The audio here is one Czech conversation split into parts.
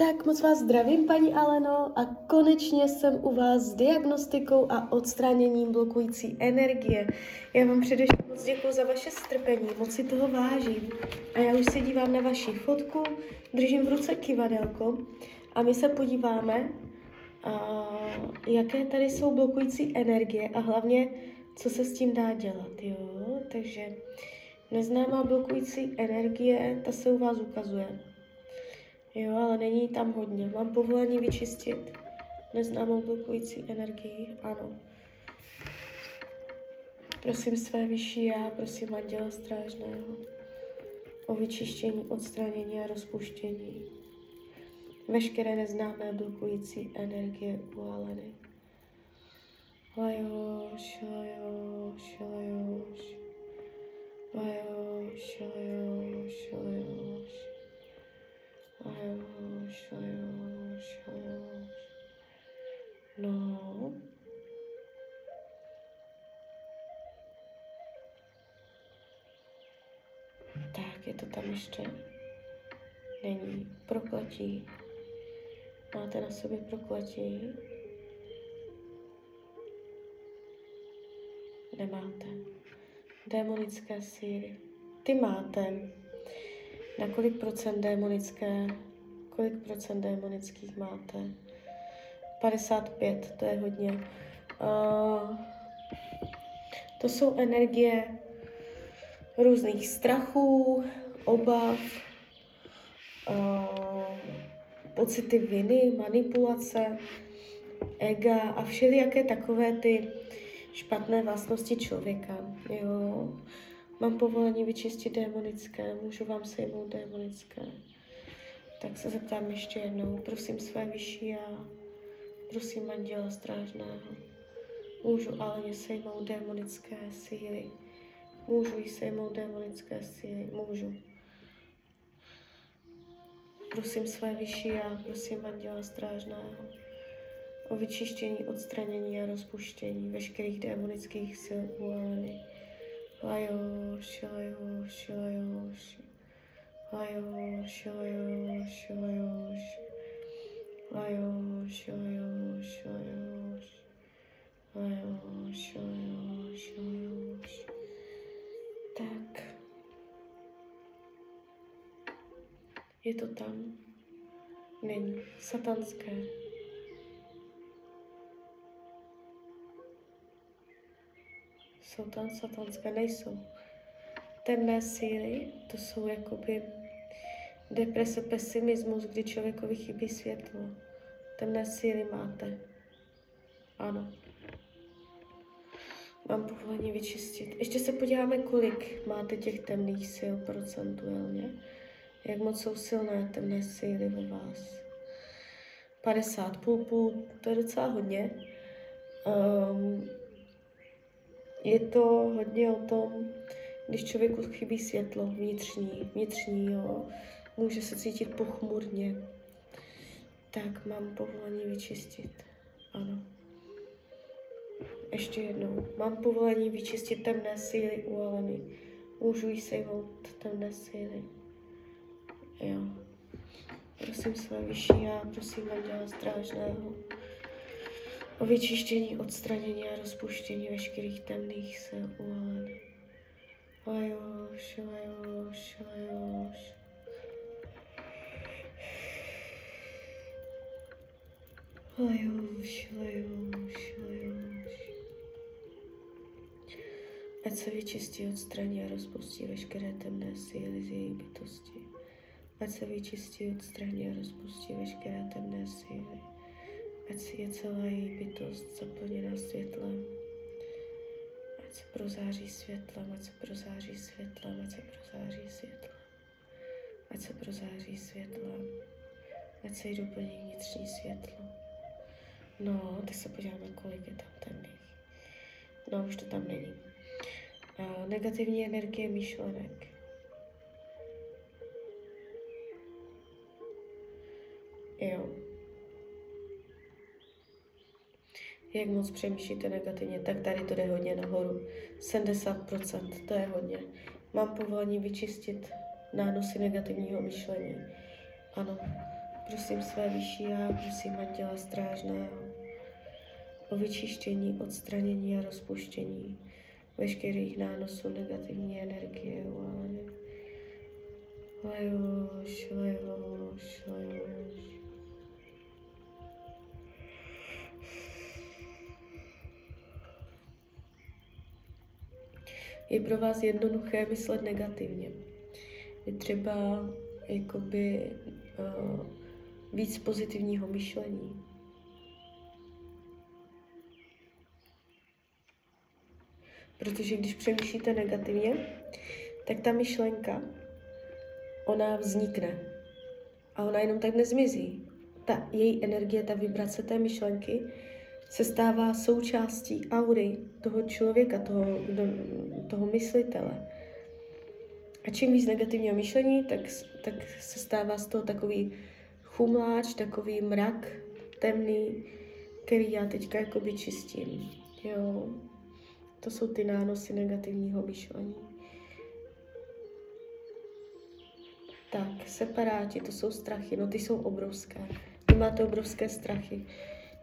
Tak moc vás zdravím, paní Aleno, a konečně jsem u vás s diagnostikou a odstraněním blokující energie. Já vám především moc děkuji za vaše strpení, moc si toho vážím. A já už se dívám na vaši fotku, držím v ruce kivadelko a my se podíváme, a jaké tady jsou blokující energie a hlavně, co se s tím dá dělat. Jo? Takže neznámá blokující energie, ta se u vás ukazuje. Jo, ale není tam hodně. Mám povolení vyčistit neznámou blokující energii, ano. Prosím své vyšší já, prosím Anděla Strážného o vyčištění, odstranění a rozpuštění veškeré neznámé blokující energie uvaleny. Lajoš, lajoš, lajoš, lajoš, lajoš, Prokletí. Máte na sobě prokletí? Nemáte. Démonické síly. Ty máte. Na kolik procent démonické, kolik procent démonických máte? 55, to je hodně. Uh, to jsou energie různých strachů, obav, uh, pocity viny, manipulace, ega a všelijaké takové ty špatné vlastnosti člověka. Jo. Mám povolení vyčistit démonické, můžu vám sejmout démonické. Tak se zeptám ještě jednou, prosím své vyšší já, prosím anděla strážného, můžu ale sejmout démonické síly, můžu jí sejmout démonické síly, můžu. Prosím své vyšší já, prosím anděla strážného o vyčištění, odstranění a rozpuštění veškerých démonických sil uvalených Lajoš, lajoš, lajoš. Lajoš, lajoš, lajoš. Lajoš, lajoš, lajoš. Lajoš, lajoš, lajoš. Tak. Je to tam? Není. Satanské. jsou tam satanské, nejsou. Temné síly, to jsou jakoby deprese, pesimismus, kdy člověkovi chybí světlo. Temné síly máte. Ano. Mám povolení vyčistit. Ještě se podíváme, kolik máte těch temných sil procentuálně. Jak moc jsou silné temné síly ve vás. 50, půl, půl, to je docela hodně. Um, je to hodně o tom, když člověku chybí světlo vnitřní, vnitřní, jo, může se cítit pochmurně, tak mám povolení vyčistit. Ano. Ještě jednou. Mám povolení vyčistit temné síly uvaleny. Můžu jí sejmout temné síly. Jo. Prosím své vyšší já, prosím Anděla Strážného o vyčištění, odstranění a rozpuštění veškerých temných sil uvalených. Lajoš, lajoš, lajoš. Lajoš, lajoš, lajoš. Ať se vyčistí, odstraní a rozpustí veškeré temné síly z její bytosti. Ať se vyčistí, odstraní a rozpustí veškeré temné síly ať je celá její bytost zaplněná světlem. Ať se prozáří světlem, ať se prozáří světlem, ať se prozáří světlem. Ať se prozáří světlem. Ať se jí doplní vnitřní světlo. No, teď se podíváme, kolik je tam temných. No, už to tam není. Negativní energie myšlenek. Jak moc přemýšlíte negativně, tak tady to jde hodně nahoru. 70%, to je hodně. Mám povolení vyčistit nánosy negativního myšlení. Ano, Prosím své vyšší já, prosím Anděla Strážného o vyčištění, odstranění a rozpuštění veškerých nánosů negativní energie. Lejoš, lejoš, lejoš. Je pro vás jednoduché myslet negativně. Je třeba jakoby uh, víc pozitivního myšlení. Protože když přemýšlíte negativně, tak ta myšlenka, ona vznikne. A ona jenom tak nezmizí. Ta její energie, ta vibrace té myšlenky se stává součástí aury toho člověka, toho, toho myslitele. A čím víc negativního myšlení, tak, tak se stává z toho takový chumláč, takový mrak temný, který já teďka jakoby čistím. Jo. To jsou ty nánosy negativního myšlení. Tak, separáti, to jsou strachy, no ty jsou obrovské. Vy máte obrovské strachy.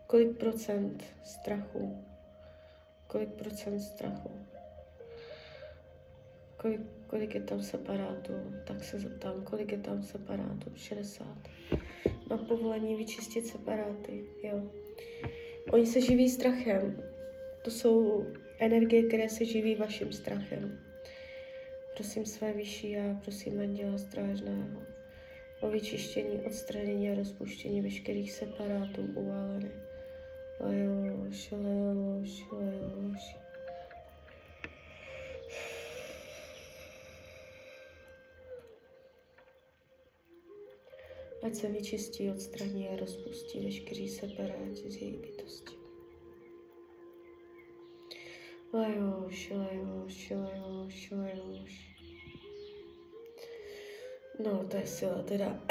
Kolik procent strachu? Kolik procent strachu? Kolik, kolik je tam separátů? Tak se zeptám, kolik je tam separátů? 60. Mám povolení vyčistit separáty, jo. Oni se živí strachem. To jsou energie, které se živí vaším strachem. Prosím své vyšší a prosím Anděla Strážného o vyčištění, odstranění a rozpuštění veškerých separátů uválených. Ať se vyčistí, odstraní a rozpustí veškerý separáti z její bytosti. Lejoš, lejoš, lejoš, lejoš. No, to je sila teda.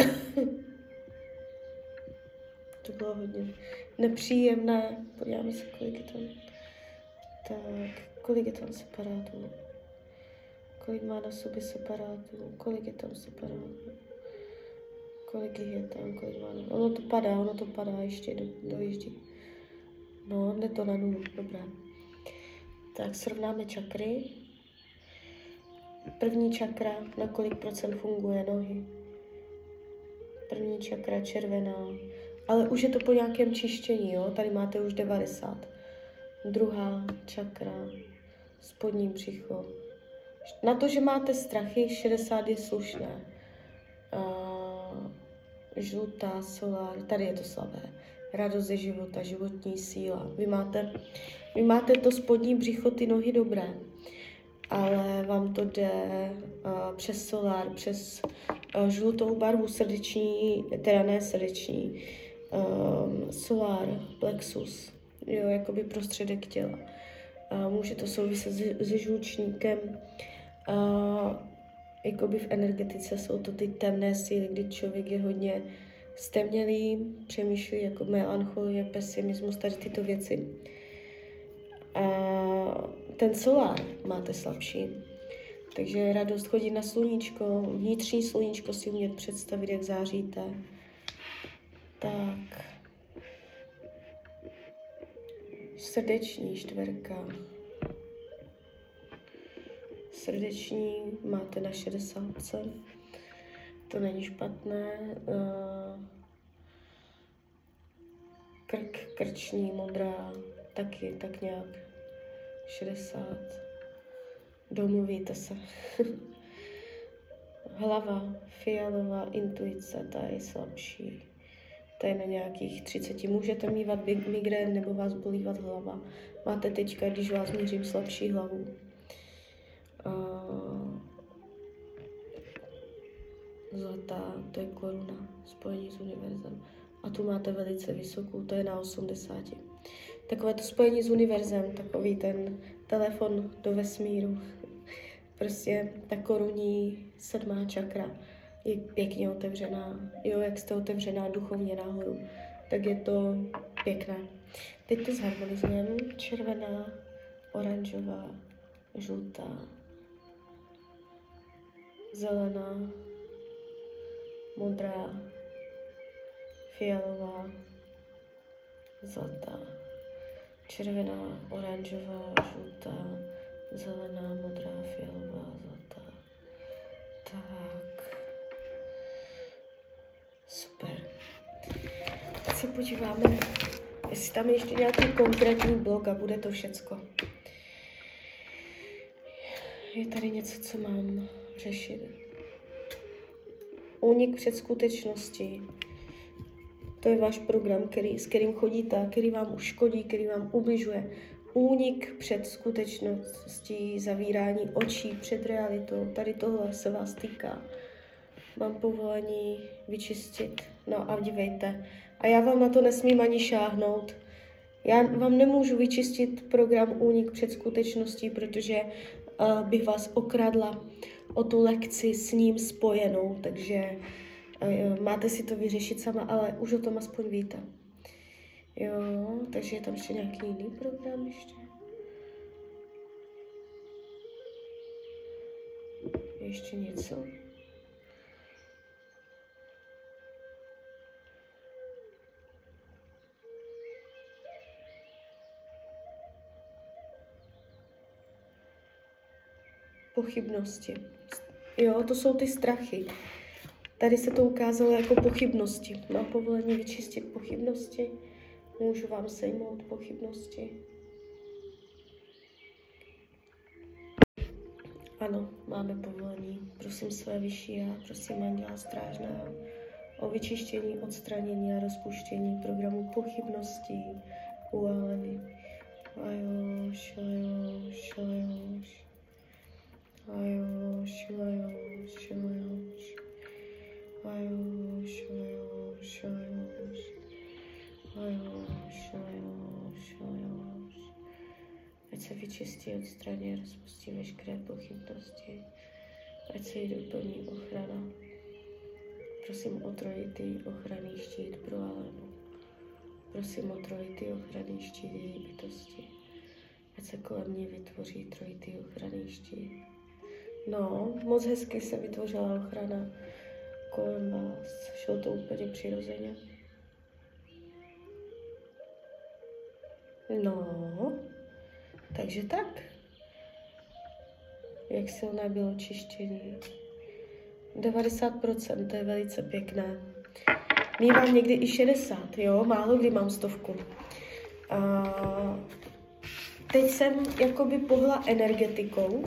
to bylo hodně nepříjemné. Podíváme se, kolik je tam. Tak, kolik je tam separátů? Kolik má na sobě separátů? Kolik je tam separátů? Kolik je tam? Kolik má na... Ono to padá, ono to padá, ještě do, dojíždí. No, jde to na nulu, dobré. Tak srovnáme čakry. První čakra, na kolik procent funguje nohy. První čakra červená, ale už je to po nějakém čištění, jo? Tady máte už 90. Druhá čakra, spodní břicho. Na to, že máte strachy, 60 je slušné. Uh, žlutá, solár, tady je to slabé. Radost ze života, životní síla. Vy máte, vy máte to spodní břicho, ty nohy dobré, ale vám to jde uh, přes solár, přes uh, žlutou barvu srdeční, teda ne srdeční, um, solár, plexus, jo, jakoby prostředek těla. Uh, může to souviset s, s žlučníkem. Uh, jakoby v energetice jsou to ty temné síly, kdy člověk je hodně stemnělý, přemýšlí jako melancholie, pesimismus, tady tyto věci. A ten solár máte slabší. Takže radost chodit na sluníčko, vnitřní sluníčko si umět představit, jak záříte. Tak. Srdeční čtverka. Srdeční máte na 60. To není špatné. Eh, krk, krční, modrá, taky tak nějak 60. Domluvíte se. Hlava, fialová, intuice, ta je slabší to je na nějakých 30. Můžete mývat migrén nebo vás bolívat hlava. Máte teďka, když vás měřím, slabší hlavu. Uh, zlatá, to je koruna, spojení s univerzem. A tu máte velice vysokou, to je na 80. Takové to spojení s univerzem, takový ten telefon do vesmíru. prostě ta korunní sedmá čakra je pěkně otevřená. Jo, jak jste otevřená duchovně nahoru, tak je to pěkné. Teď to zharmonizujeme. Červená, oranžová, žlutá, zelená, modrá, fialová, zlatá, červená, oranžová, žlutá, zelená, modrá, podíváme, jestli tam je ještě nějaký konkrétní blok a bude to všecko. Je tady něco, co mám řešit. Únik před skutečností. To je váš program, který, s kterým chodíte, který vám uškodí, který vám ubližuje. Únik před skutečností, zavírání očí před realitou. Tady tohle se vás týká. Mám povolení vyčistit. No a dívejte. A já vám na to nesmím ani šáhnout. Já vám nemůžu vyčistit program Únik před skutečností, protože uh, bych vás okradla o tu lekci s ním spojenou, takže uh, máte si to vyřešit sama, ale už o tom aspoň víte. Jo, takže je tam ještě nějaký jiný program ještě? Ještě něco? Pochybnosti. Jo, to jsou ty strachy. Tady se to ukázalo jako pochybnosti. Mám povolení vyčistit pochybnosti. Můžu vám sejmout pochybnosti. Ano, máme povolení. Prosím své vyšší a prosím Anděla Strážného o vyčištění, odstranění a rozpuštění programu pochybností u Aleny. Ajoš, ajoš, ajoš. Ať se vyčistí, odstraní, rozpustí veškeré pochybnosti. Ať se jí doplní ochrana. Prosím o trojitý ochranný štít pro Alenu. Prosím o trojitý ochranný štít její bytosti. Ať se kolem ní vytvoří trojitý ochranný štít. No, moc hezky se vytvořila ochrana kolem vás. Šlo to úplně přirozeně. No, takže tak. Jak silné bylo čištění. 90%, to je velice pěkné. Mívám někdy i 60, jo, málo kdy mám stovku. A teď jsem jakoby pohla energetikou,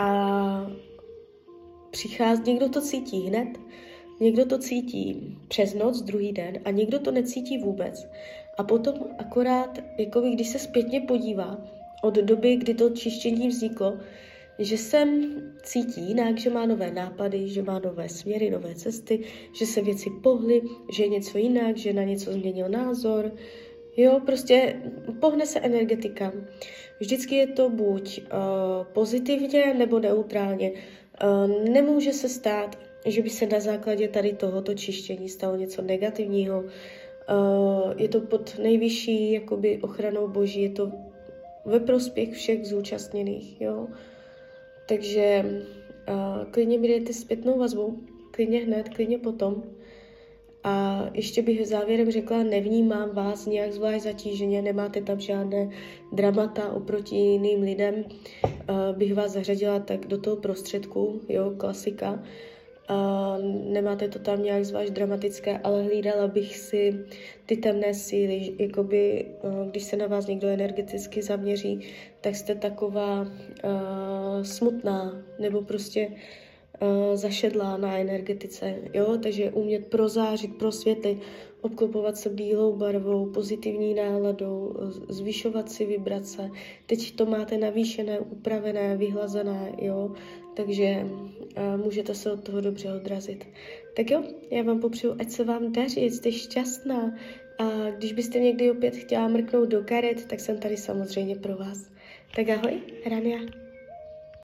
a přichází, někdo to cítí hned, někdo to cítí přes noc, druhý den a někdo to necítí vůbec. A potom akorát, jako když se zpětně podívá od doby, kdy to čištění vzniklo, že jsem cítí jinak, že má nové nápady, že má nové směry, nové cesty, že se věci pohly, že je něco jinak, že na něco změnil názor, Jo, prostě pohne se energetika. Vždycky je to buď uh, pozitivně nebo neutrálně. Uh, nemůže se stát, že by se na základě tady tohoto čištění stalo něco negativního. Uh, je to pod nejvyšší jakoby ochranou boží, je to ve prospěch všech zúčastněných, jo. Takže uh, klidně mi dejte zpětnou vazbu, klidně hned, klidně potom. A ještě bych závěrem řekla, nevnímám vás nějak zvlášť zatíženě, nemáte tam žádné dramata oproti jiným lidem. Bych vás zařadila tak do toho prostředku, jo, klasika. Uh, nemáte to tam nějak zvlášť dramatické, ale hlídala bych si ty temné síly, jakoby, když se na vás někdo energeticky zaměří, tak jste taková uh, smutná, nebo prostě uh, uh, zašedlá na energetice, jo, takže umět prozářit, prosvětlit, obklopovat se bílou barvou, pozitivní náladou, zvyšovat si vibrace. Teď to máte navýšené, upravené, vyhlazené, jo, takže uh, můžete se od toho dobře odrazit. Tak jo, já vám popřeju, ať se vám daří, jste šťastná a když byste někdy opět chtěla mrknout do karet, tak jsem tady samozřejmě pro vás. Tak ahoj, Rania.